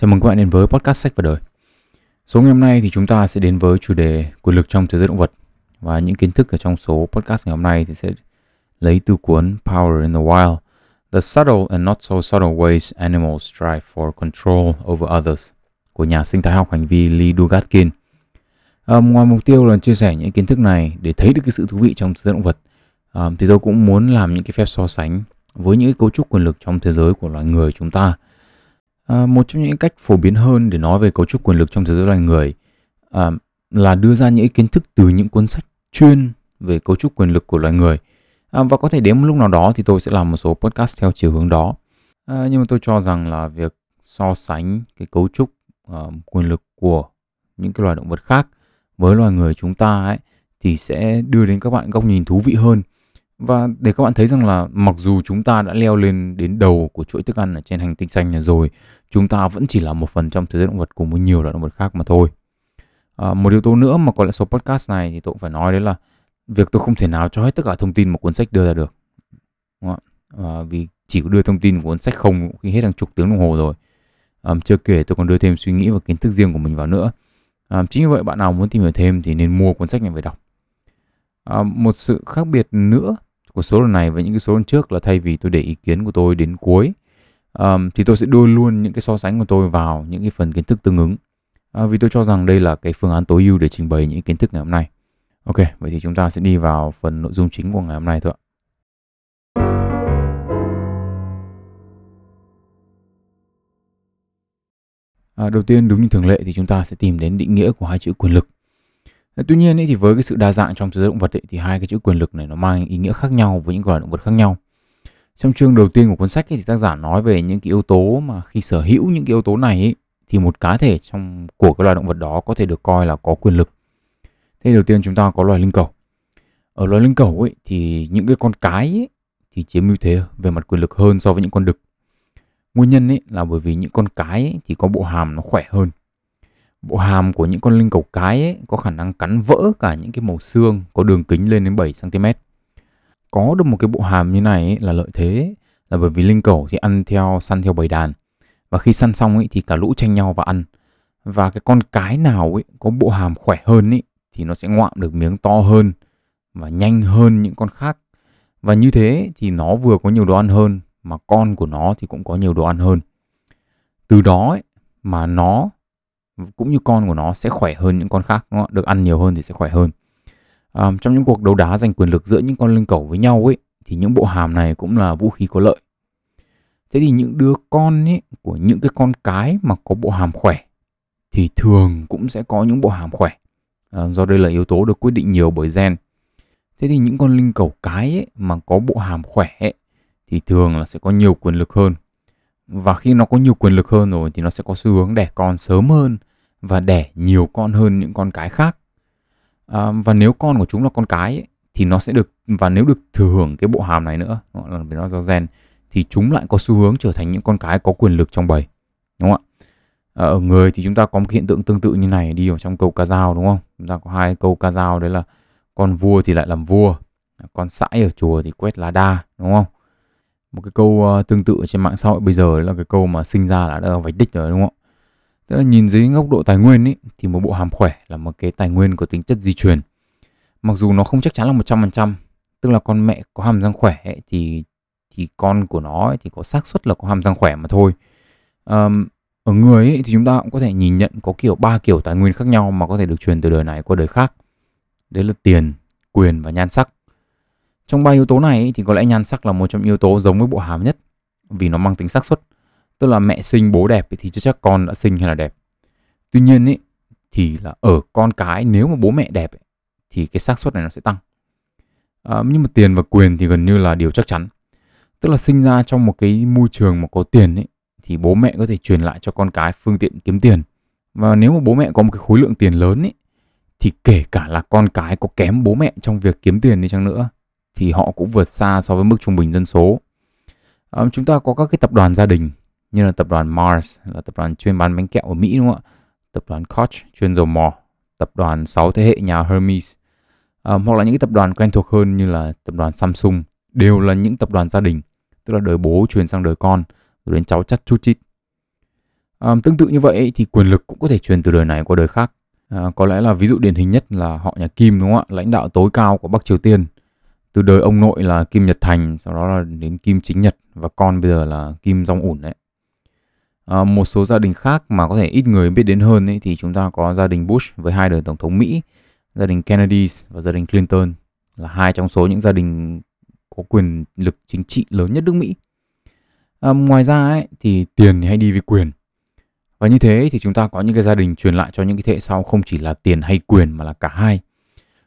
Chào mừng các bạn đến với podcast sách và đời. Số ngày hôm nay thì chúng ta sẽ đến với chủ đề quyền lực trong thế giới động vật và những kiến thức ở trong số podcast ngày hôm nay thì sẽ lấy từ cuốn Power in the Wild, The Subtle and Not So Subtle Ways Animals Strive for Control Over Others của nhà sinh thái học hành vi Lee Dugatkin. Um, ngoài mục tiêu là chia sẻ những kiến thức này để thấy được cái sự thú vị trong thế giới động vật, um, thì tôi cũng muốn làm những cái phép so sánh với những cái cấu trúc quyền lực trong thế giới của loài người chúng ta – À, một trong những cách phổ biến hơn để nói về cấu trúc quyền lực trong thế giới loài người à, là đưa ra những kiến thức từ những cuốn sách chuyên về cấu trúc quyền lực của loài người. À, và có thể đến một lúc nào đó thì tôi sẽ làm một số podcast theo chiều hướng đó. À, nhưng mà tôi cho rằng là việc so sánh cái cấu trúc uh, quyền lực của những cái loài động vật khác với loài người chúng ta ấy thì sẽ đưa đến các bạn góc nhìn thú vị hơn và để các bạn thấy rằng là mặc dù chúng ta đã leo lên đến đầu của chuỗi thức ăn ở trên hành tinh xanh này rồi, chúng ta vẫn chỉ là một phần trong thế giới động vật cùng với nhiều loại động vật khác mà thôi. À, một yếu tố nữa mà có lẽ số podcast này thì tôi cũng phải nói đấy là việc tôi không thể nào cho hết tất cả thông tin một cuốn sách đưa ra được. Đúng không? À, vì chỉ có đưa thông tin của cuốn sách không khi hết hàng chục tiếng đồng hồ rồi. À, chưa kể tôi còn đưa thêm suy nghĩ và kiến thức riêng của mình vào nữa. À, chính vì vậy bạn nào muốn tìm hiểu thêm thì nên mua cuốn sách này về đọc. À, một sự khác biệt nữa của số lần này với những cái số lần trước là thay vì tôi để ý kiến của tôi đến cuối um, thì tôi sẽ đưa luôn những cái so sánh của tôi vào những cái phần kiến thức tương ứng. À, vì tôi cho rằng đây là cái phương án tối ưu để trình bày những kiến thức ngày hôm nay. Ok vậy thì chúng ta sẽ đi vào phần nội dung chính của ngày hôm nay thôi ạ. À, đầu tiên đúng như thường lệ thì chúng ta sẽ tìm đến định nghĩa của hai chữ quyền lực. Tuy nhiên ấy, thì với cái sự đa dạng trong thế giới động vật ấy, thì hai cái chữ quyền lực này nó mang ý nghĩa khác nhau với những loài động vật khác nhau. Trong chương đầu tiên của cuốn sách ấy, thì tác giả nói về những cái yếu tố mà khi sở hữu những cái yếu tố này ấy, thì một cá thể trong của cái loài động vật đó có thể được coi là có quyền lực. Thế đầu tiên chúng ta có loài linh cầu. Ở loài linh cầu ấy thì những cái con cái ấy, thì chiếm ưu thế về mặt quyền lực hơn so với những con đực. Nguyên nhân ấy là bởi vì những con cái ấy thì có bộ hàm nó khỏe hơn Bộ hàm của những con linh cầu cái ấy có khả năng cắn vỡ cả những cái màu xương có đường kính lên đến 7 cm. Có được một cái bộ hàm như này ấy là lợi thế là bởi vì linh cầu thì ăn theo săn theo bầy đàn và khi săn xong ấy thì cả lũ tranh nhau và ăn. Và cái con cái nào ấy có bộ hàm khỏe hơn ấy thì nó sẽ ngoạm được miếng to hơn và nhanh hơn những con khác. Và như thế thì nó vừa có nhiều đồ ăn hơn mà con của nó thì cũng có nhiều đồ ăn hơn. Từ đó ấy, mà nó cũng như con của nó sẽ khỏe hơn những con khác đúng không? được ăn nhiều hơn thì sẽ khỏe hơn. À, trong những cuộc đấu đá giành quyền lực giữa những con linh cẩu với nhau ấy thì những bộ hàm này cũng là vũ khí có lợi. Thế thì những đứa con ấy của những cái con cái mà có bộ hàm khỏe thì thường cũng sẽ có những bộ hàm khỏe. À, do đây là yếu tố được quyết định nhiều bởi gen. Thế thì những con linh cẩu cái ấy, mà có bộ hàm khỏe ấy, thì thường là sẽ có nhiều quyền lực hơn. Và khi nó có nhiều quyền lực hơn rồi thì nó sẽ có xu hướng đẻ con sớm hơn và đẻ nhiều con hơn những con cái khác. À, và nếu con của chúng là con cái ấy, thì nó sẽ được và nếu được thừa hưởng cái bộ hàm này nữa gọi là vì nó do gen thì chúng lại có xu hướng trở thành những con cái có quyền lực trong bầy đúng không ạ? À, ở người thì chúng ta có một hiện tượng tương tự như này đi vào trong câu ca dao đúng không? Chúng ta có hai câu ca dao đấy là con vua thì lại làm vua con sãi ở chùa thì quét lá đa đúng không? Một cái câu ờ, tương tự trên mạng xã hội bây giờ là cái câu mà sinh ra là đã vạch đích rồi đúng không Tức là nhìn dưới góc độ tài nguyên ý, thì một bộ hàm khỏe là một cái tài nguyên có tính chất di truyền. Mặc dù nó không chắc chắn là 100%, tức là con mẹ có hàm răng khỏe ấy, thì thì con của nó ấy, thì có xác suất là có hàm răng khỏe mà thôi. Um, ở người ấy, thì chúng ta cũng có thể nhìn nhận có kiểu ba kiểu tài nguyên khác nhau mà có thể được truyền từ đời này qua đời khác. Đấy là tiền, quyền và nhan sắc. Trong ba yếu tố này ấy, thì có lẽ nhan sắc là một trong yếu tố giống với bộ hàm nhất vì nó mang tính xác suất tức là mẹ sinh bố đẹp thì chắc chắc con đã sinh hay là đẹp. Tuy nhiên ấy thì là ở con cái nếu mà bố mẹ đẹp ấy, thì cái xác suất này nó sẽ tăng. À, nhưng mà tiền và quyền thì gần như là điều chắc chắn. Tức là sinh ra trong một cái môi trường mà có tiền ấy thì bố mẹ có thể truyền lại cho con cái phương tiện kiếm tiền. Và nếu mà bố mẹ có một cái khối lượng tiền lớn ấy thì kể cả là con cái có kém bố mẹ trong việc kiếm tiền đi chăng nữa thì họ cũng vượt xa so với mức trung bình dân số. À, chúng ta có các cái tập đoàn gia đình như là tập đoàn Mars là tập đoàn chuyên bán bánh kẹo ở Mỹ đúng không ạ? Tập đoàn Koch chuyên dầu mỏ, tập đoàn 6 thế hệ nhà Hermes à, hoặc là những cái tập đoàn quen thuộc hơn như là tập đoàn Samsung đều là những tập đoàn gia đình tức là đời bố truyền sang đời con rồi đến cháu chắt chút chít À, tương tự như vậy thì quyền lực cũng có thể truyền từ đời này qua đời khác. À, có lẽ là ví dụ điển hình nhất là họ nhà Kim đúng không ạ? Lãnh đạo tối cao của Bắc Triều Tiên. Từ đời ông nội là Kim Nhật Thành, sau đó là đến Kim Chính Nhật và con bây giờ là Kim Jong Un đấy. À, một số gia đình khác mà có thể ít người biết đến hơn ấy, thì chúng ta có gia đình Bush với hai đời tổng thống Mỹ, gia đình Kennedy và gia đình Clinton là hai trong số những gia đình có quyền lực chính trị lớn nhất nước Mỹ. À, ngoài ra ấy, thì tiền thì hay đi với quyền. Và như thế thì chúng ta có những cái gia đình truyền lại cho những cái thế hệ sau không chỉ là tiền hay quyền mà là cả hai.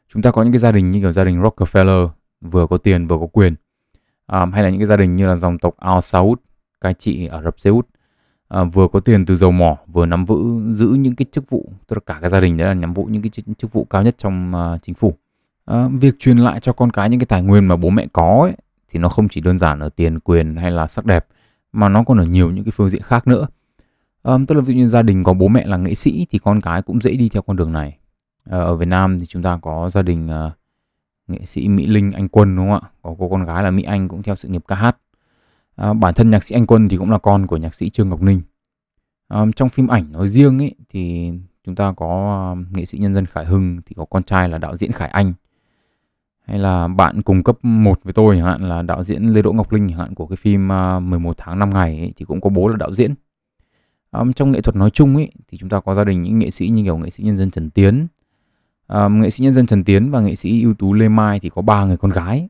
Chúng ta có những cái gia đình như kiểu gia đình Rockefeller vừa có tiền vừa có quyền. À, hay là những cái gia đình như là dòng tộc Al Saud cai trị ở Rập Xê Út à, vừa có tiền từ dầu mỏ vừa nắm vữ giữ những cái chức vụ tức là cả cái gia đình đấy là nắm vụ những cái chức, chức vụ cao nhất trong uh, chính phủ. À, việc truyền lại cho con cái những cái tài nguyên mà bố mẹ có ấy, thì nó không chỉ đơn giản ở tiền quyền hay là sắc đẹp mà nó còn ở nhiều những cái phương diện khác nữa. À, tức là ví dụ như gia đình có bố mẹ là nghệ sĩ thì con cái cũng dễ đi theo con đường này. À, ở Việt Nam thì chúng ta có gia đình uh, nghệ sĩ Mỹ Linh Anh Quân đúng không ạ? Có cô con gái là Mỹ Anh cũng theo sự nghiệp ca hát à, bản thân nhạc sĩ Anh Quân thì cũng là con của nhạc sĩ Trương Ngọc Ninh. À, trong phim ảnh nói riêng ấy thì chúng ta có à, nghệ sĩ nhân dân Khải Hưng thì có con trai là đạo diễn Khải Anh. Hay là bạn cùng cấp 1 với tôi chẳng hạn là đạo diễn Lê Đỗ Ngọc Linh chẳng hạn của cái phim à, 11 tháng 5 ngày ấy, thì cũng có bố là đạo diễn. Um, trong nghệ thuật nói chung ấy thì chúng ta có gia đình những nghệ sĩ như kiểu nghệ sĩ nhân dân Trần Tiến. Um, nghệ sĩ nhân dân Trần Tiến và nghệ sĩ ưu tú Lê Mai thì có ba người con gái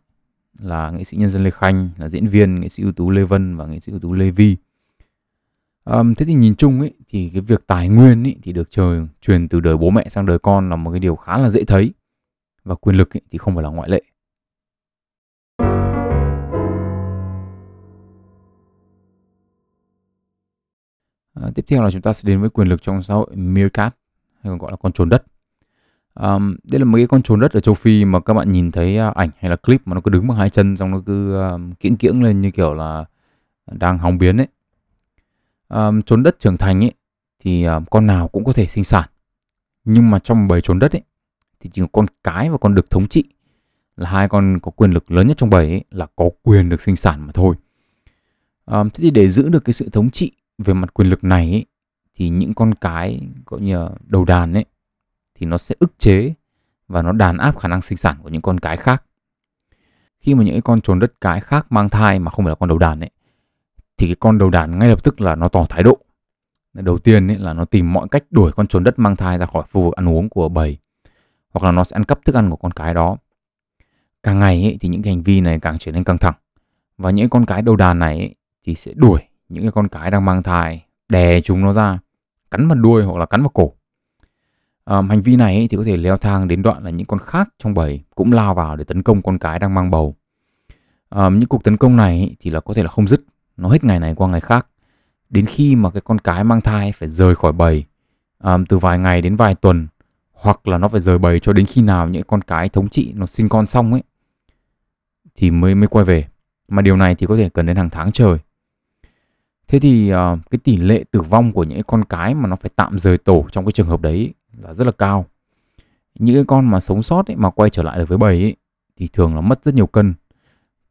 là nghệ sĩ nhân dân Lê Khanh là diễn viên nghệ sĩ ưu tú Lê Vân và nghệ sĩ ưu tú Lê Vi. Um, thế thì nhìn chung ấy thì cái việc tài nguyên ấy thì được trời truyền từ đời bố mẹ sang đời con là một cái điều khá là dễ thấy. Và quyền lực ấy thì không phải là ngoại lệ. À, tiếp theo là chúng ta sẽ đến với quyền lực trong xã hội meerkat hay còn gọi là con trồn đất. Um, đây là một cái con trồn đất ở châu Phi mà các bạn nhìn thấy uh, ảnh hay là clip mà nó cứ đứng bằng hai chân xong nó cứ um, kiễng kiễng lên như kiểu là đang hóng biến ấy. Um, trồn đất trưởng thành ấy thì um, con nào cũng có thể sinh sản. Nhưng mà trong bầy trồn đất ấy thì chỉ có con cái và con đực thống trị là hai con có quyền lực lớn nhất trong bầy ấy là có quyền được sinh sản mà thôi. Um, thế thì để giữ được cái sự thống trị về mặt quyền lực này ấy, thì những con cái gọi như đầu đàn ấy thì nó sẽ ức chế và nó đàn áp khả năng sinh sản của những con cái khác. Khi mà những con trồn đất cái khác mang thai mà không phải là con đầu đàn ấy thì cái con đầu đàn ngay lập tức là nó tỏ thái độ. Đầu tiên ấy là nó tìm mọi cách đuổi con trồn đất mang thai ra khỏi khu vực ăn uống của bầy hoặc là nó sẽ ăn cắp thức ăn của con cái đó. Càng ngày ấy, thì những cái hành vi này càng trở nên căng thẳng và những con cái đầu đàn này ấy, thì sẽ đuổi những cái con cái đang mang thai đè chúng nó ra cắn vào đuôi hoặc là cắn vào cổ Um, hành vi này thì có thể leo thang đến đoạn là những con khác trong bầy cũng lao vào để tấn công con cái đang mang bầu. Um, những cuộc tấn công này thì là có thể là không dứt, nó hết ngày này qua ngày khác. Đến khi mà cái con cái mang thai phải rời khỏi bầy um, từ vài ngày đến vài tuần hoặc là nó phải rời bầy cho đến khi nào những con cái thống trị nó sinh con xong ấy thì mới mới quay về. Mà điều này thì có thể cần đến hàng tháng trời. Thế thì uh, cái tỷ lệ tử vong của những con cái mà nó phải tạm rời tổ trong cái trường hợp đấy là rất là cao. Những cái con mà sống sót ấy, mà quay trở lại được với bầy ấy, thì thường là mất rất nhiều cân.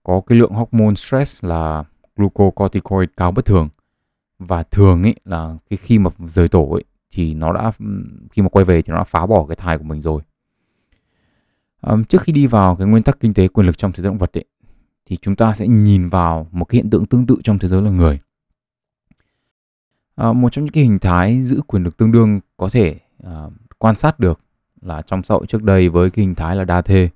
Có cái lượng hormone stress là glucocorticoid cao bất thường. Và thường ấy là cái khi mà rời tổ ấy thì nó đã khi mà quay về thì nó đã phá bỏ cái thai của mình rồi. Um, trước khi đi vào cái nguyên tắc kinh tế quyền lực trong thế giới động vật ấy thì chúng ta sẽ nhìn vào một cái hiện tượng tương tự trong thế giới là người. À, một trong những cái hình thái giữ quyền lực tương đương có thể À, quan sát được là trong xã hội trước đây với cái hình thái là đa thê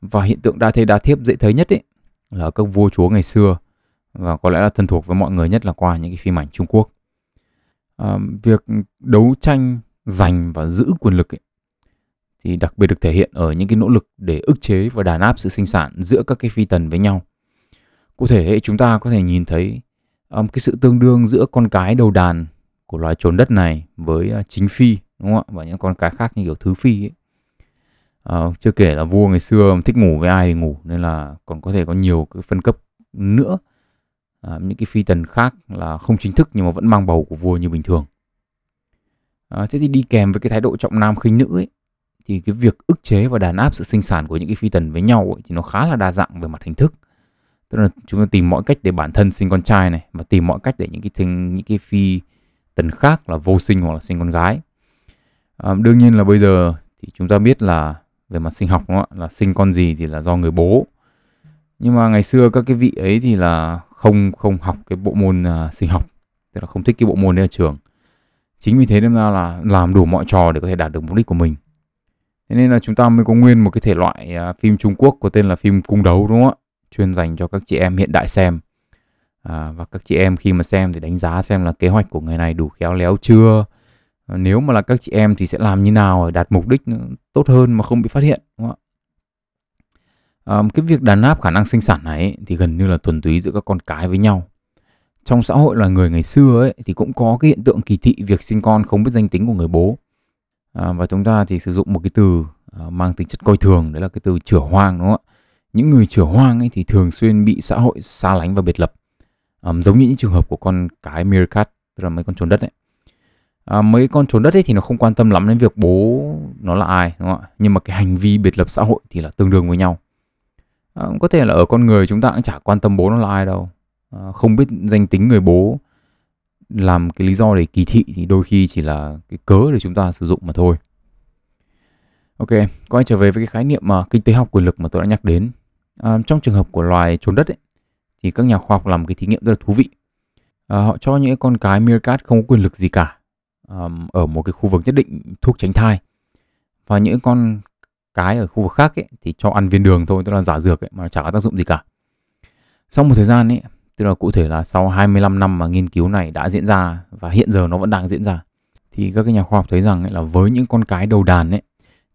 và hiện tượng đa thê đa thiếp dễ thấy nhất ấy là các vua chúa ngày xưa và có lẽ là thân thuộc với mọi người nhất là qua những cái phim ảnh Trung Quốc. À, việc đấu tranh giành và giữ quyền lực ấy, thì đặc biệt được thể hiện ở những cái nỗ lực để ức chế và đàn áp sự sinh sản giữa các cái phi tần với nhau. Cụ thể ấy, chúng ta có thể nhìn thấy um, cái sự tương đương giữa con cái đầu đàn của loài trốn đất này với à, chính phi đúng không ạ? Và những con cái khác như kiểu thứ phi ấy. À, chưa kể là vua ngày xưa thích ngủ với ai thì ngủ nên là còn có thể có nhiều cái phân cấp nữa. À, những cái phi tần khác là không chính thức nhưng mà vẫn mang bầu của vua như bình thường. À, thế thì đi kèm với cái thái độ trọng nam khinh nữ ấy thì cái việc ức chế và đàn áp sự sinh sản của những cái phi tần với nhau ấy, thì nó khá là đa dạng về mặt hình thức. Tức là chúng ta tìm mọi cách để bản thân sinh con trai này và tìm mọi cách để những cái thing, những cái phi tần khác là vô sinh hoặc là sinh con gái à, đương nhiên là bây giờ thì chúng ta biết là về mặt sinh học đúng không ạ? Là sinh con gì thì là do người bố. Nhưng mà ngày xưa các cái vị ấy thì là không không học cái bộ môn uh, sinh học. Tức là không thích cái bộ môn đấy ở trường. Chính vì thế nên ra là làm đủ mọi trò để có thể đạt được mục đích của mình. Thế nên là chúng ta mới có nguyên một cái thể loại uh, phim Trung Quốc có tên là phim cung đấu đúng không ạ? Chuyên dành cho các chị em hiện đại xem. À, và các chị em khi mà xem thì đánh giá xem là kế hoạch của người này đủ khéo léo chưa? Ờ, nếu mà là các chị em thì sẽ làm như nào để đạt mục đích ừ, tốt hơn mà không bị phát hiện đúng không ạ? À, cái việc đàn áp khả năng sinh sản này thì gần như là thuần túy giữa các con cái với nhau. Trong xã hội là người ngày xưa ấy thì cũng có cái hiện tượng kỳ thị việc sinh con không biết danh tính của người bố. À, và chúng ta thì sử dụng một cái từ à, mang tính chất coi thường đấy là cái từ chửa hoang đúng không ạ? Những người chửa hoang ấy thì thường xuyên bị xã hội xa lánh và biệt lập. À, giống như những trường hợp của con cái meerkat tức là mấy con chuồn đất ấy à, mấy con trốn đất ấy thì nó không quan tâm lắm đến việc bố nó là ai đúng không ạ? Nhưng mà cái hành vi biệt lập xã hội thì là tương đương với nhau. À, có thể là ở con người chúng ta cũng chả quan tâm bố nó là ai đâu. À, không biết danh tính người bố làm cái lý do để kỳ thị thì đôi khi chỉ là cái cớ để chúng ta sử dụng mà thôi. Ok quay trở về với cái khái niệm mà kinh tế học quyền lực mà tôi đã nhắc đến. À, trong trường hợp của loài trốn đất ấy, thì các nhà khoa học làm cái thí nghiệm rất là thú vị. À, họ cho những con cái meerkat không có quyền lực gì cả um, ở một cái khu vực nhất định thuốc tránh thai. Và những con cái ở khu vực khác ấy, thì cho ăn viên đường thôi tức là giả dược ấy, mà chẳng có tác dụng gì cả. Sau một thời gian ấy tức là cụ thể là sau 25 năm mà nghiên cứu này đã diễn ra và hiện giờ nó vẫn đang diễn ra thì các cái nhà khoa học thấy rằng ấy, là với những con cái đầu đàn ấy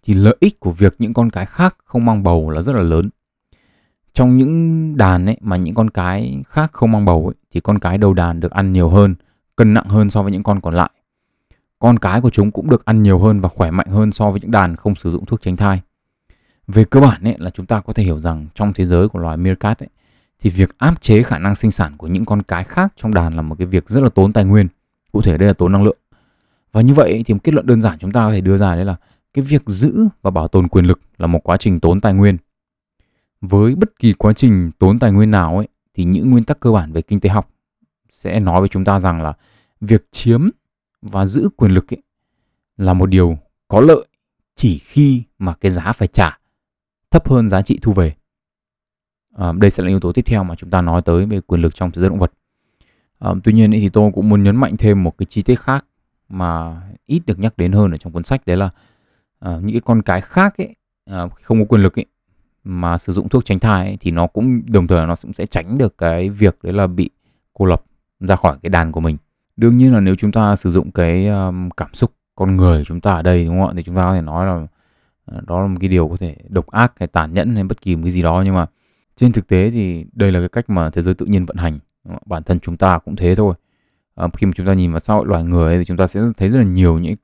thì lợi ích của việc những con cái khác không mang bầu là rất là lớn. Trong những đàn ấy mà những con cái khác không mang bầu ấy, thì con cái đầu đàn được ăn nhiều hơn, cân nặng hơn so với những con còn lại. Con cái của chúng cũng được ăn nhiều hơn và khỏe mạnh hơn so với những đàn không sử dụng thuốc tránh thai. Về cơ bản ấy là chúng ta có thể hiểu rằng trong thế giới của loài meerkat ấy, thì việc áp chế khả năng sinh sản của những con cái khác trong đàn là một cái việc rất là tốn tài nguyên. Cụ thể đây là tốn năng lượng. Và như vậy thì một kết luận đơn giản chúng ta có thể đưa ra đấy là cái việc giữ và bảo tồn quyền lực là một quá trình tốn tài nguyên với bất kỳ quá trình tốn tài nguyên nào ấy thì những nguyên tắc cơ bản về kinh tế học sẽ nói với chúng ta rằng là việc chiếm và giữ quyền lực ấy là một điều có lợi chỉ khi mà cái giá phải trả thấp hơn giá trị thu về. À, đây sẽ là yếu tố tiếp theo mà chúng ta nói tới về quyền lực trong thế giới động vật. À, tuy nhiên thì tôi cũng muốn nhấn mạnh thêm một cái chi tiết khác mà ít được nhắc đến hơn ở trong cuốn sách đấy là à, những cái con cái khác ấy à, không có quyền lực ấy mà sử dụng thuốc tránh thai ấy, thì nó cũng đồng thời nó cũng sẽ tránh được cái việc đấy là bị cô lập ra khỏi cái đàn của mình đương nhiên là nếu chúng ta sử dụng cái um, cảm xúc con người chúng ta ở đây đúng không ạ? Thì chúng ta có thể nói là ờ, đó là một cái điều có thể độc ác hay tàn nhẫn hay bất kỳ một cái gì đó. Nhưng mà trên thực tế thì đây là cái cách mà thế giới tự nhiên vận hành bản thân chúng ta cũng thế thôi. À, khi mà chúng ta nhìn vào xã hội loài người thì chúng ta sẽ thấy rất là nhiều những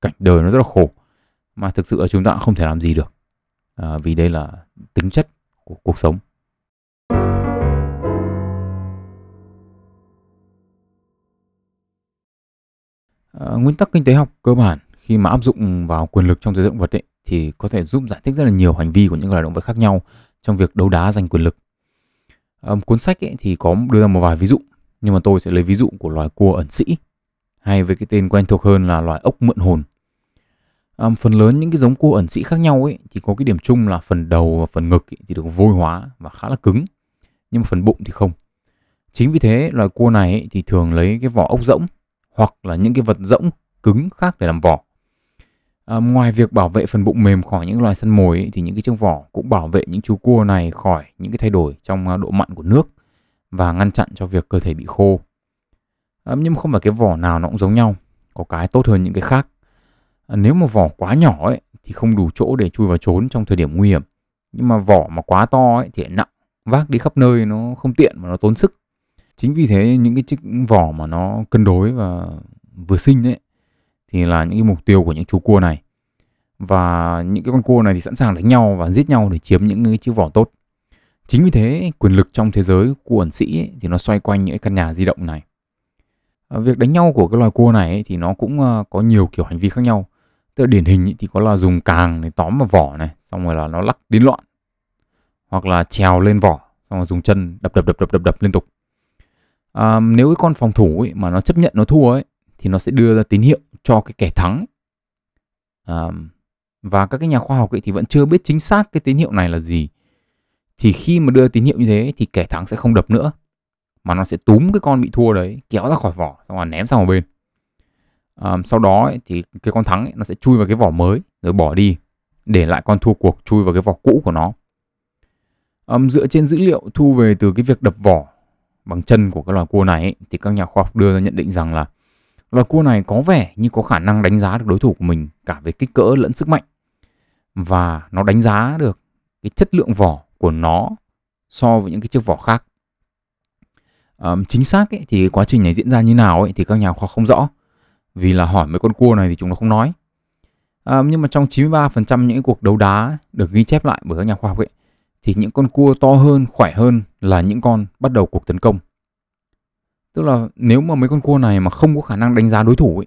cảnh đời nó rất là khổ mà thực sự là chúng ta không thể làm gì được. À, vì đây là tính chất của cuộc sống. Ờ, nguyên tắc kinh tế học cơ bản khi mà áp dụng vào quyền lực trong thế giới động vật ấy, thì có thể giúp giải thích rất là nhiều hành vi của những loài động vật khác nhau trong việc đấu đá giành quyền lực. À, cuốn sách ấy thì có đưa ra một vài ví dụ nhưng mà tôi sẽ lấy ví dụ của loài cua ẩn sĩ hay với cái tên quen thuộc hơn là loài ốc mượn hồn. Um, phần lớn những cái giống cua ẩn sĩ khác nhau ấy thì có cái điểm chung là phần đầu và phần ngực ấy, thì được vôi hóa và khá là cứng nhưng mà phần bụng thì không. Chính vì thế loài cua này ấy, thì thường lấy cái vỏ ốc rỗng hoặc là những cái vật rỗng cứng khác để làm vỏ. À, ngoài việc bảo vệ phần bụng mềm khỏi những loài săn mồi ấy, thì những cái chiếc vỏ cũng bảo vệ những chú cua này khỏi những cái thay đổi trong à, độ mặn của nước và ngăn chặn cho việc cơ thể bị khô. À, nhưng không phải cái vỏ nào nó cũng giống nhau có cái tốt hơn những cái khác. À, nếu mà vỏ quá nhỏ ấy thì không đủ chỗ để chui vào trốn trong thời điểm nguy hiểm. Nhưng mà vỏ mà quá to ấy thì lại nặng vác đi khắp nơi nó không tiện mà nó tốn sức chính vì thế những cái chiếc vỏ mà nó cân đối và vừa sinh ấy thì là những cái mục tiêu của những chú cua này và những cái con cua này thì sẵn sàng đánh nhau và giết nhau để chiếm những cái chiếc vỏ tốt chính vì thế quyền lực trong thế giới của ẩn sĩ ấy, thì nó xoay quanh những căn nhà di động này à, việc đánh nhau của cái loài cua này ấy, thì nó cũng uh, có nhiều kiểu hành vi khác nhau Tức là điển hình thì có là dùng càng để tóm vào vỏ này, xong rồi là nó lắc đến loạn. Hoặc là trèo lên vỏ, xong rồi dùng chân đập đập đập đập đập đập liên tục. À, nếu cái con phòng thủ ấy, mà nó chấp nhận nó thua ấy, thì nó sẽ đưa ra tín hiệu cho cái kẻ thắng. À, và các cái nhà khoa học ấy thì vẫn chưa biết chính xác cái tín hiệu này là gì. Thì khi mà đưa tín hiệu như thế thì kẻ thắng sẽ không đập nữa mà nó sẽ túm cái con bị thua đấy kéo ra khỏi vỏ xong rồi ném sang một bên. À, sau đó ấy, thì cái con thắng ấy, nó sẽ chui vào cái vỏ mới rồi bỏ đi để lại con thua cuộc chui vào cái vỏ cũ của nó. À, dựa trên dữ liệu thu về từ cái việc đập vỏ bằng chân của cái loài cua này ấy, thì các nhà khoa học đưa ra nhận định rằng là loài cua này có vẻ như có khả năng đánh giá được đối thủ của mình cả về kích cỡ lẫn sức mạnh. Và nó đánh giá được cái chất lượng vỏ của nó so với những cái chiếc vỏ khác. Um, chính xác ấy, thì quá trình này diễn ra như nào ấy, thì các nhà khoa học không rõ. Vì là hỏi mấy con cua này thì chúng nó không nói. Um, nhưng mà trong 93% những cuộc đấu đá được ghi chép lại bởi các nhà khoa học ấy thì những con cua to hơn khỏe hơn là những con bắt đầu cuộc tấn công. Tức là nếu mà mấy con cua này mà không có khả năng đánh giá đối thủ ấy,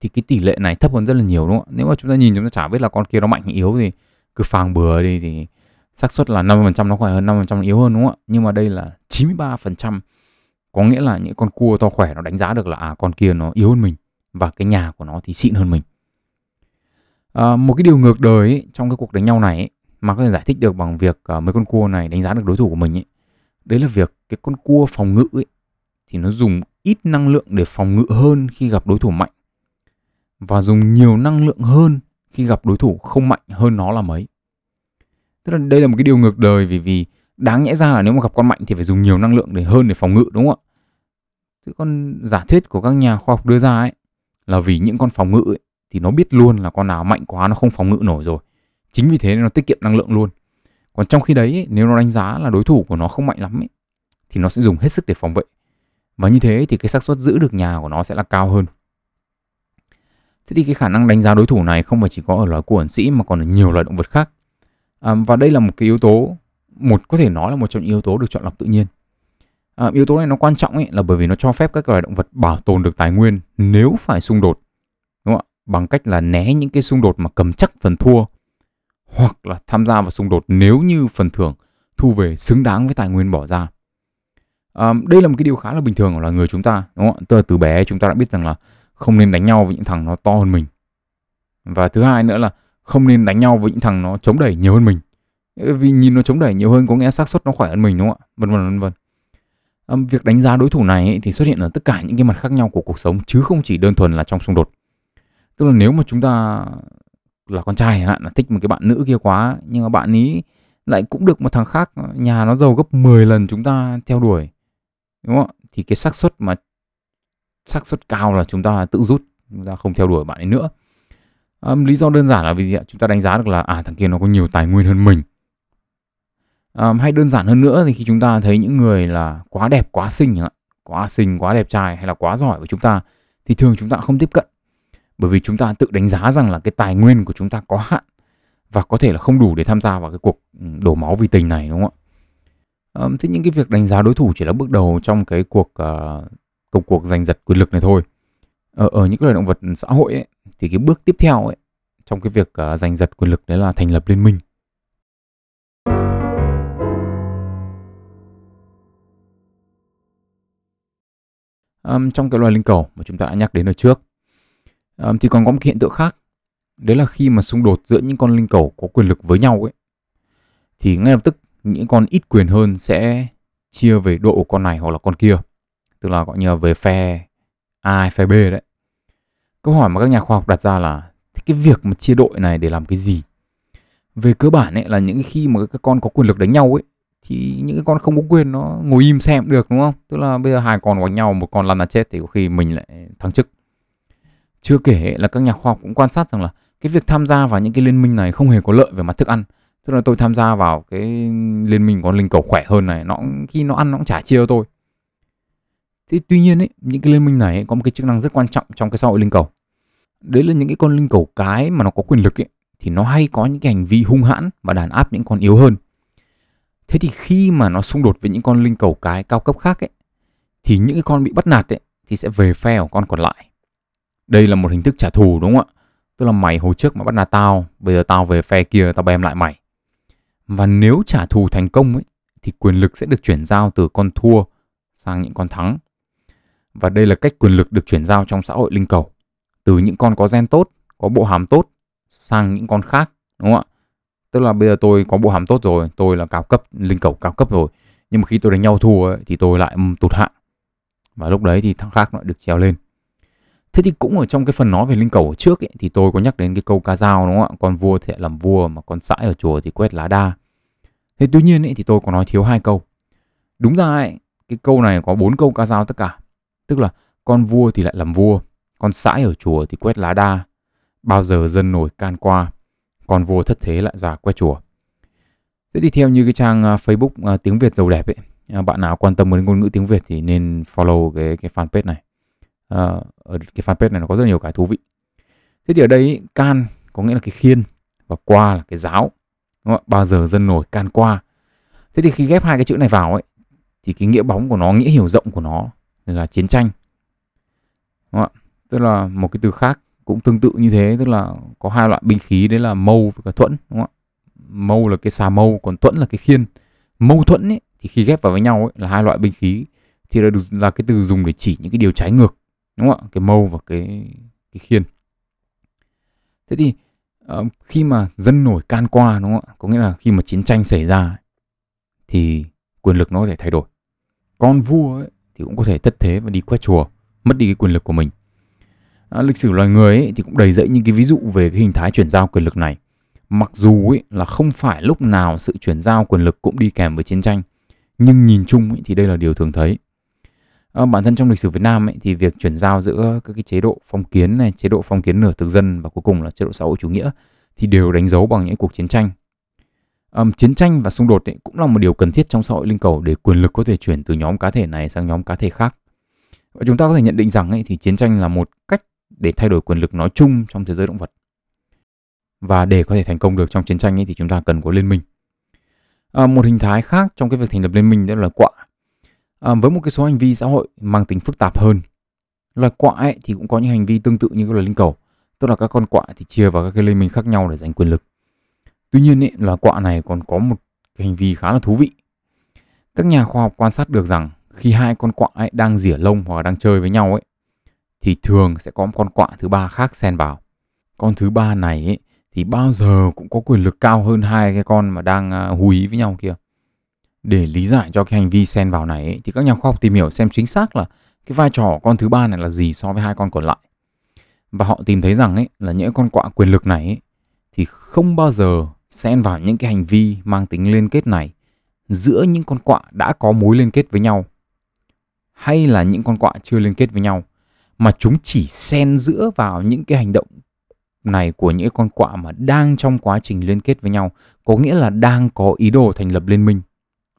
thì cái tỷ lệ này thấp hơn rất là nhiều đúng không ạ? Nếu mà chúng ta nhìn chúng ta chả biết là con kia nó mạnh hay yếu thì cứ phàng bừa đi thì xác suất là 50% nó khỏe hơn 50% nó yếu hơn đúng không ạ? Nhưng mà đây là 93% có nghĩa là những con cua to khỏe nó đánh giá được là à con kia nó yếu hơn mình và cái nhà của nó thì xịn hơn mình. À, một cái điều ngược đời ấy, trong cái cuộc đánh nhau này ấy, mà có thể giải thích được bằng việc à, mấy con cua này đánh giá được đối thủ của mình ấy đấy là việc cái con cua phòng ngự ấy thì nó dùng ít năng lượng để phòng ngự hơn khi gặp đối thủ mạnh. Và dùng nhiều năng lượng hơn khi gặp đối thủ không mạnh hơn nó là mấy. Tức là đây là một cái điều ngược đời vì vì đáng nhẽ ra là nếu mà gặp con mạnh thì phải dùng nhiều năng lượng để hơn để phòng ngự đúng không ạ? Chứ con giả thuyết của các nhà khoa học đưa ra ấy là vì những con phòng ngự ấy, thì nó biết luôn là con nào mạnh quá nó không phòng ngự nổi rồi. Chính vì thế nó tiết kiệm năng lượng luôn còn trong khi đấy nếu nó đánh giá là đối thủ của nó không mạnh lắm ấy, thì nó sẽ dùng hết sức để phòng vệ. Và như thế thì cái xác suất giữ được nhà của nó sẽ là cao hơn. Thế thì cái khả năng đánh giá đối thủ này không phải chỉ có ở loài cua ẩn sĩ mà còn ở nhiều loài động vật khác. À, và đây là một cái yếu tố một có thể nói là một trong những yếu tố được chọn lọc tự nhiên. À, yếu tố này nó quan trọng ấy là bởi vì nó cho phép các loài động vật bảo tồn được tài nguyên nếu phải xung đột đúng không ạ? Bằng cách là né những cái xung đột mà cầm chắc phần thua hoặc là tham gia vào xung đột nếu như phần thưởng thu về xứng đáng với tài nguyên bỏ ra. À, đây là một cái điều khá là bình thường của là người chúng ta, đúng không? Từ từ bé chúng ta đã biết rằng là không nên đánh nhau với những thằng nó to hơn mình. Và thứ hai nữa là không nên đánh nhau với những thằng nó chống đẩy nhiều hơn mình. Vì nhìn nó chống đẩy nhiều hơn có nghĩa xác suất nó khỏe hơn mình đúng không ạ? Vân vân vân vân. À, việc đánh giá đối thủ này ấy, thì xuất hiện ở tất cả những cái mặt khác nhau của cuộc sống chứ không chỉ đơn thuần là trong xung đột. Tức là nếu mà chúng ta là con trai chẳng hạn là thích một cái bạn nữ kia quá nhưng mà bạn ý lại cũng được một thằng khác nhà nó giàu gấp 10 lần chúng ta theo đuổi đúng không thì cái xác suất mà xác suất cao là chúng ta tự rút chúng ta không theo đuổi bạn ấy nữa. À, lý do đơn giản là vì gì ạ? Chúng ta đánh giá được là à thằng kia nó có nhiều tài nguyên hơn mình. À, hay đơn giản hơn nữa thì khi chúng ta thấy những người là quá đẹp quá xinh quá xinh quá đẹp trai hay là quá giỏi của chúng ta thì thường chúng ta không tiếp cận bởi vì chúng ta tự đánh giá rằng là cái tài nguyên của chúng ta có hạn và có thể là không đủ để tham gia vào cái cuộc ừ, đổ máu vì tình này đúng không ạ? Thế những cái việc đánh giá đối thủ chỉ là bước đầu trong cái cuộc uh, công cuộc giành giật quyền lực này thôi. Ở, ở những cái loài động vật xã hội ấy, thì cái bước tiếp theo ấy trong cái việc uh, giành giật quyền lực đấy là thành lập liên minh. Um, trong cái loài linh cầu mà chúng ta đã nhắc đến ở trước um, thì còn có một hiện tượng khác. Đấy là khi mà xung đột giữa những con linh cầu có quyền lực với nhau ấy thì ngay lập tức những con ít quyền hơn sẽ chia về độ con này hoặc là con kia. Tức là gọi như là về phe A hay phe B đấy. Câu hỏi mà các nhà khoa học đặt ra là cái việc mà chia đội này để làm cái gì? Về cơ bản ấy là những khi mà các con có quyền lực đánh nhau ấy thì những cái con không có quyền nó ngồi im xem được đúng không? Tức là bây giờ hai con đánh nhau một con lăn là chết thì có khi mình lại thắng chức chưa kể là các nhà khoa học cũng quan sát rằng là cái việc tham gia vào những cái liên minh này không hề có lợi về mặt thức ăn. Tức là tôi tham gia vào cái liên minh có linh cầu khỏe hơn này, nó khi nó ăn nó cũng chả chia cho tôi. Thế tuy nhiên ấy, những cái liên minh này ấy, có một cái chức năng rất quan trọng trong cái xã hội linh cầu. Đấy là những cái con linh cầu cái mà nó có quyền lực ấy, thì nó hay có những cái hành vi hung hãn và đàn áp những con yếu hơn. Thế thì khi mà nó xung đột với những con linh cầu cái cao cấp khác ấy, thì những cái con bị bắt nạt ấy, thì sẽ về phe của con còn lại đây là một hình thức trả thù đúng không ạ? Tức là mày hồi trước mà bắt nạt tao, bây giờ tao về phe kia tao bem lại mày. Và nếu trả thù thành công ấy, thì quyền lực sẽ được chuyển giao từ con thua sang những con thắng. Và đây là cách quyền lực được chuyển giao trong xã hội linh cầu. Từ những con có gen tốt, có bộ hàm tốt sang những con khác, đúng không ạ? Tức là bây giờ tôi có bộ hàm tốt rồi, tôi là cao cấp, linh cầu cao cấp rồi. Nhưng mà khi tôi đánh nhau thua ấy, thì tôi lại tụt hạng. Và lúc đấy thì thằng khác lại được trèo lên. Thế thì cũng ở trong cái phần nói về linh cầu ở trước ấy, thì tôi có nhắc đến cái câu ca dao đúng không ạ? Con vua thì làm vua mà con sãi ở chùa thì quét lá đa. Thế tuy nhiên ấy, thì tôi có nói thiếu hai câu. Đúng ra ấy, cái câu này có bốn câu ca dao tất cả. Tức là con vua thì lại làm vua, con sãi ở chùa thì quét lá đa. Bao giờ dân nổi can qua, con vua thất thế lại ra quét chùa. Thế thì theo như cái trang à, Facebook à, tiếng Việt giàu đẹp ấy, à, bạn nào quan tâm đến ngôn ngữ tiếng Việt thì nên follow cái cái fanpage này. Ờ, ở cái fanpage này nó có rất nhiều cái thú vị. Thế thì ở đây can có nghĩa là cái khiên và qua là cái giáo. Đúng không? Bao giờ dân nổi can qua. Thế thì khi ghép hai cái chữ này vào ấy thì cái nghĩa bóng của nó, nghĩa hiểu rộng của nó là chiến tranh. Đúng không? Tức là một cái từ khác cũng tương tự như thế, tức là có hai loại binh khí đấy là mâu và thuẫn, đúng không ạ? Mâu là cái xà mâu, còn thuẫn là cái khiên. Mâu thuẫn ấy thì khi ghép vào với nhau ấy là hai loại binh khí thì là, là cái từ dùng để chỉ những cái điều trái ngược, đúng không ạ? Cái mâu và cái cái khiên. Thế thì uh, khi mà dân nổi can qua đúng không ạ? Có nghĩa là khi mà chiến tranh xảy ra thì quyền lực nó có thể thay đổi. Con vua ấy, thì cũng có thể thất thế và đi quét chùa, mất đi cái quyền lực của mình. À, lịch sử loài người ấy, thì cũng đầy dẫy những cái ví dụ về cái hình thái chuyển giao quyền lực này. Mặc dù ấy, là không phải lúc nào sự chuyển giao quyền lực cũng đi kèm với chiến tranh, nhưng nhìn chung ấy, thì đây là điều thường thấy. À, bản thân trong lịch sử Việt Nam ấy, thì việc chuyển giao giữa các cái chế độ phong kiến này, chế độ phong kiến nửa thực dân và cuối cùng là chế độ xã hội chủ nghĩa thì đều đánh dấu bằng những cuộc chiến tranh Um, chiến tranh và xung đột ấy cũng là một điều cần thiết trong xã hội linh cầu để quyền lực có thể chuyển từ nhóm cá thể này sang nhóm cá thể khác. Và chúng ta có thể nhận định rằng ấy, thì chiến tranh là một cách để thay đổi quyền lực nói chung trong thế giới động vật. Và để có thể thành công được trong chiến tranh ấy, thì chúng ta cần có liên minh. À, một hình thái khác trong cái việc thành lập liên minh đó là quạ. À, với một cái số hành vi xã hội mang tính phức tạp hơn. Loài quạ ấy, thì cũng có những hành vi tương tự như các loài linh cầu. Tức là các con quạ thì chia vào các cái liên minh khác nhau để giành quyền lực. Tuy nhiên ấy, loài quạ này còn có một cái hành vi khá là thú vị. Các nhà khoa học quan sát được rằng khi hai con quạ ấy đang rỉa lông hoặc đang chơi với nhau ấy thì thường sẽ có một con quạ thứ ba khác xen vào. Con thứ ba này ấy, thì bao giờ cũng có quyền lực cao hơn hai cái con mà đang à, hú ý với nhau kia. Để lý giải cho cái hành vi xen vào này ấy, thì các nhà khoa học tìm hiểu xem chính xác là cái vai trò con thứ ba này là gì so với hai con còn lại. Và họ tìm thấy rằng ấy là những con quạ quyền lực này ấy, thì không bao giờ xen vào những cái hành vi mang tính liên kết này giữa những con quạ đã có mối liên kết với nhau hay là những con quạ chưa liên kết với nhau mà chúng chỉ xen giữa vào những cái hành động này của những con quạ mà đang trong quá trình liên kết với nhau có nghĩa là đang có ý đồ thành lập liên minh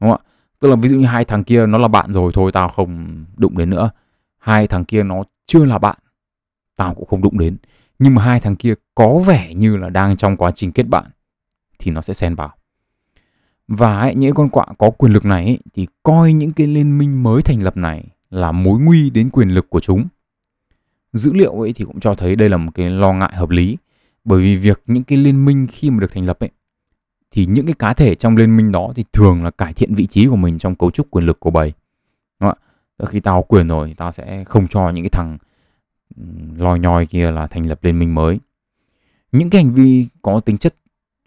đúng không ạ? Tức là ví dụ như hai thằng kia nó là bạn rồi thôi tao không đụng đến nữa. Hai thằng kia nó chưa là bạn tao cũng không đụng đến. Nhưng mà hai thằng kia có vẻ như là đang trong quá trình kết bạn thì nó sẽ xen vào. Và ấy, những con quạ có quyền lực này ấy, thì coi những cái liên minh mới thành lập này là mối nguy đến quyền lực của chúng. Dữ liệu ấy thì cũng cho thấy đây là một cái lo ngại hợp lý. Bởi vì việc những cái liên minh khi mà được thành lập ấy thì những cái cá thể trong liên minh đó thì thường là cải thiện vị trí của mình trong cấu trúc quyền lực của bầy. Đúng không ạ? Khi tao quyền rồi thì tao sẽ không cho những cái thằng lòi nhòi kia là thành lập liên minh mới. Những cái hành vi có tính chất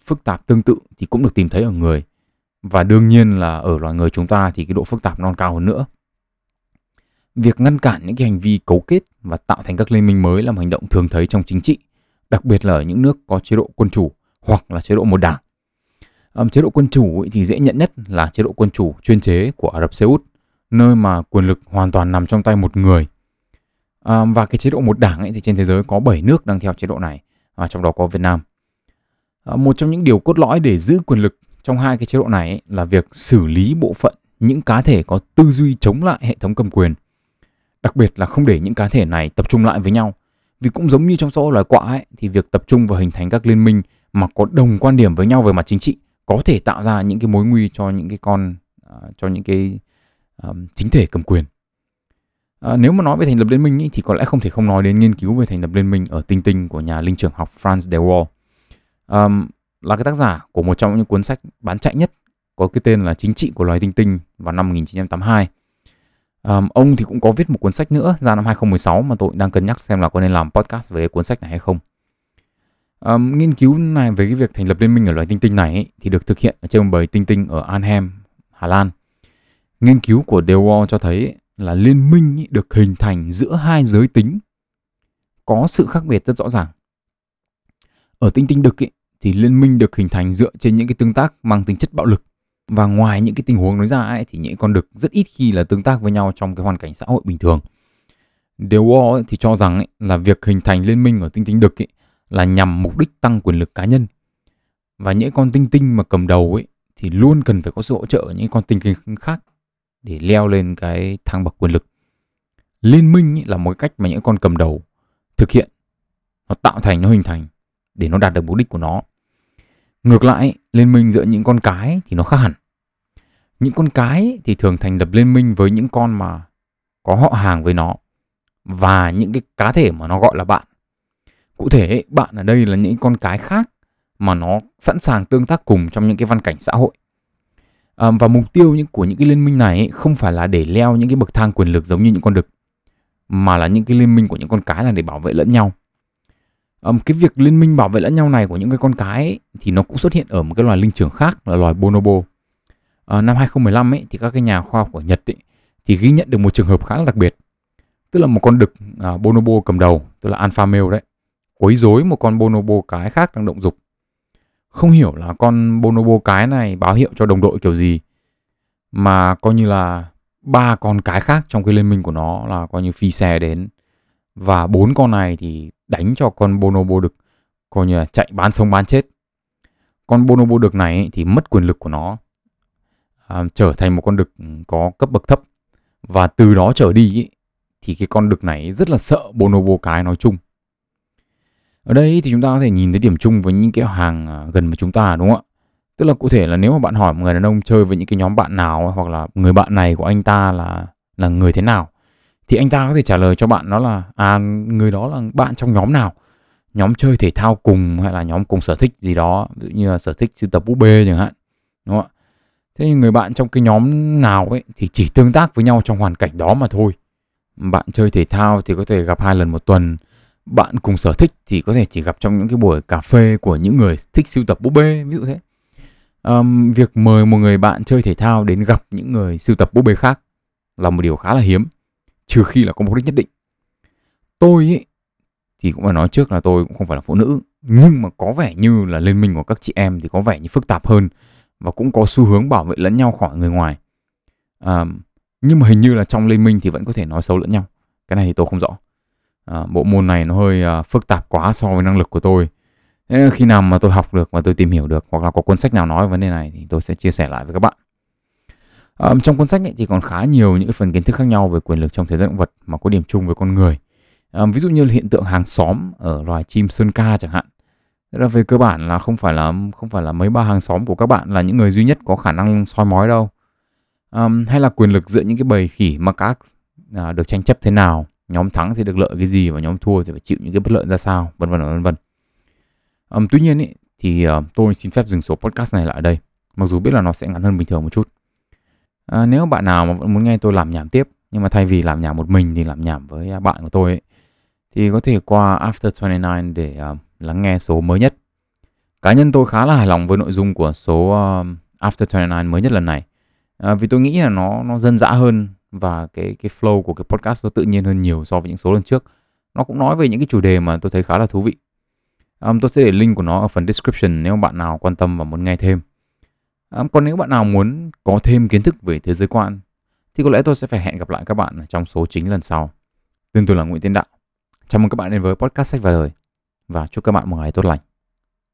phức tạp tương tự thì cũng được tìm thấy ở người. Và đương nhiên là ở loài người chúng ta thì cái độ phức tạp non cao hơn nữa. Việc ngăn cản những cái hành vi cấu kết và tạo thành các liên minh mới là một hành động thường thấy trong chính trị, đặc biệt là ở những nước có chế độ quân chủ hoặc là chế độ một đảng um, chế độ quân chủ thì dễ nhận nhất là chế độ quân chủ chuyên chế của Ả Rập Xê Út nơi mà quyền lực hoàn toàn nằm trong tay một người và cái chế độ một đảng ấy thì trên thế giới có 7 nước đang theo chế độ này, à, trong đó có Việt Nam. À, một trong những điều cốt lõi để giữ quyền lực trong hai cái chế độ này ấy, là việc xử lý bộ phận những cá thể có tư duy chống lại hệ thống cầm quyền. Đặc biệt là không để những cá thể này tập trung lại với nhau. Vì cũng giống như trong xã hội loài quạ ấy, thì việc tập trung và hình thành các liên minh mà có đồng quan điểm với nhau về mặt chính trị có thể tạo ra những cái mối nguy cho những cái con uh, cho những cái um, chính thể cầm quyền. À, nếu mà nói về thành lập liên minh ý, thì có lẽ không thể không nói đến nghiên cứu về thành lập liên minh ở Tinh Tinh của nhà linh trưởng học Franz de Waal. Um, là cái tác giả của một trong những cuốn sách bán chạy nhất có cái tên là Chính trị của loài tinh tinh vào năm 1982. Um, ông thì cũng có viết một cuốn sách nữa ra năm 2016 mà tôi đang cân nhắc xem là có nên làm podcast về cuốn sách này hay không. Um, nghiên cứu này về cái việc thành lập liên minh ở loài tinh tinh này ấy, thì được thực hiện ở trên bầy tinh tinh ở Arnhem, Hà Lan. Nghiên cứu của Dewar cho thấy ấy, là liên minh ấy được hình thành giữa hai giới tính có sự khác biệt rất rõ ràng. Ở tinh tinh đực ấy, thì liên minh được hình thành dựa trên những cái tương tác mang tính chất bạo lực và ngoài những cái tình huống nói ra ấy, thì những con đực rất ít khi là tương tác với nhau trong cái hoàn cảnh xã hội bình thường. Dewar thì cho rằng ấy, là việc hình thành liên minh ở tinh tinh đực ấy, là nhằm mục đích tăng quyền lực cá nhân. Và những con tinh tinh mà cầm đầu ấy thì luôn cần phải có sự hỗ trợ những con tinh tinh khác để leo lên cái thang bậc quyền lực. Liên minh ấy là một cách mà những con cầm đầu thực hiện. Nó tạo thành, nó hình thành để nó đạt được mục đích của nó. Ngược lại, liên minh giữa những con cái thì nó khác hẳn. Những con cái thì thường thành lập liên minh với những con mà có họ hàng với nó và những cái cá thể mà nó gọi là bạn cụ thể bạn ở đây là những con cái khác mà nó sẵn sàng tương tác cùng trong những cái văn cảnh xã hội. À, và mục tiêu những của những cái liên minh này không phải là để leo những cái bậc thang quyền lực giống như những con đực mà là những cái liên minh của những con cái là để bảo vệ lẫn nhau. À, cái việc liên minh bảo vệ lẫn nhau này của những cái con cái ấy, thì nó cũng xuất hiện ở một cái loài linh trưởng khác là loài bonobo. Uh, năm 2015 ấy thì các cái nhà khoa học của Nhật ấy, thì ghi nhận được một trường hợp khá là đặc biệt. Tức là một con đực à, bonobo cầm đầu tức là alpha male đấy quấy rối một con bonobo cái khác đang động dục. Không hiểu là con bonobo cái này báo hiệu cho đồng đội kiểu gì mà coi như là ba con cái khác trong cái liên minh của nó là coi như phi xe đến. Và bốn con này thì đánh cho con bonobo đực coi như là chạy bán sống bán chết. Con bonobo đực này thì mất quyền lực của nó à, trở thành một con đực có cấp bậc thấp. Và từ đó trở đi thì cái con đực này rất là sợ bonobo cái nói chung ở đây thì chúng ta có thể nhìn thấy điểm chung với những cái hàng à, gần với chúng ta, đúng không ạ? Tức là cụ thể là nếu mà bạn hỏi một người đàn ông chơi với những cái nhóm bạn nào hoặc là người bạn này của anh ta là là người thế nào, thì anh ta có thể trả lời cho bạn đó là à người đó là bạn trong nhóm nào? Nhóm chơi thể thao cùng hay là nhóm cùng sở thích gì đó, ví dụ như là sở thích sưu tập búp bê chẳng hạn, đúng không ạ? Thế nhưng người bạn trong cái nhóm nào ấy thì chỉ tương tác với nhau trong hoàn cảnh đó mà thôi. Bạn chơi thể thao thì có thể gặp hai lần một tuần bạn cùng sở thích thì có thể chỉ gặp trong những cái buổi cà phê của những người thích sưu tập búp bê ví dụ thế. Um, việc mời một người bạn chơi thể thao đến gặp những người sưu tập búp bê khác là một điều khá là hiếm trừ khi là có mục đích nhất định. Tôi ấy, thì cũng phải nói trước là tôi cũng không phải là phụ nữ nhưng mà có vẻ như là liên minh của các chị em thì có vẻ như phức tạp hơn và cũng có xu hướng bảo vệ lẫn nhau khỏi người ngoài. Um, nhưng mà hình như là trong liên minh thì vẫn có thể nói xấu lẫn nhau. Cái này thì tôi không rõ à, bộ môn này nó hơi à, phức tạp quá so với năng lực của tôi thế nên khi nào mà tôi học được và tôi tìm hiểu được hoặc là có cuốn sách nào nói về vấn đề này thì tôi sẽ chia sẻ lại với các bạn à, trong cuốn sách ấy thì còn khá nhiều những phần kiến thức khác nhau về quyền lực trong thế giới động vật mà có điểm chung với con người. à, ví dụ như là hiện tượng hàng xóm ở loài chim sơn ca chẳng hạn. Tức là về cơ bản là không phải là không phải là mấy ba hàng xóm của các bạn là những người duy nhất có khả năng soi mói đâu. Um, hay là quyền lực giữa những cái bầy khỉ mà các à, được tranh chấp thế nào, nhóm thắng thì được lợi cái gì và nhóm thua thì phải chịu những cái bất lợi ra sao, vân vân vân vân. Um, tuy nhiên ý, thì uh, tôi xin phép dừng số podcast này lại ở đây. Mặc dù biết là nó sẽ ngắn hơn bình thường một chút. À, nếu bạn nào mà vẫn muốn nghe tôi làm nhảm tiếp nhưng mà thay vì làm nhảm một mình thì làm nhảm với à, bạn của tôi ấy, thì có thể qua After 29 để uh, lắng nghe số mới nhất. Cá nhân tôi khá là hài lòng với nội dung của số uh, After 29 mới nhất lần này. À, vì tôi nghĩ là nó nó dân dã hơn và cái cái flow của cái podcast nó tự nhiên hơn nhiều so với những số lần trước. Nó cũng nói về những cái chủ đề mà tôi thấy khá là thú vị. Um, tôi sẽ để link của nó ở phần description nếu bạn nào quan tâm và muốn nghe thêm. um, còn nếu bạn nào muốn có thêm kiến thức về thế giới quan thì có lẽ tôi sẽ phải hẹn gặp lại các bạn trong số chính lần sau. Tên tôi là Nguyễn Tiến Đạo. Chào mừng các bạn đến với podcast sách và đời và chúc các bạn một ngày tốt lành.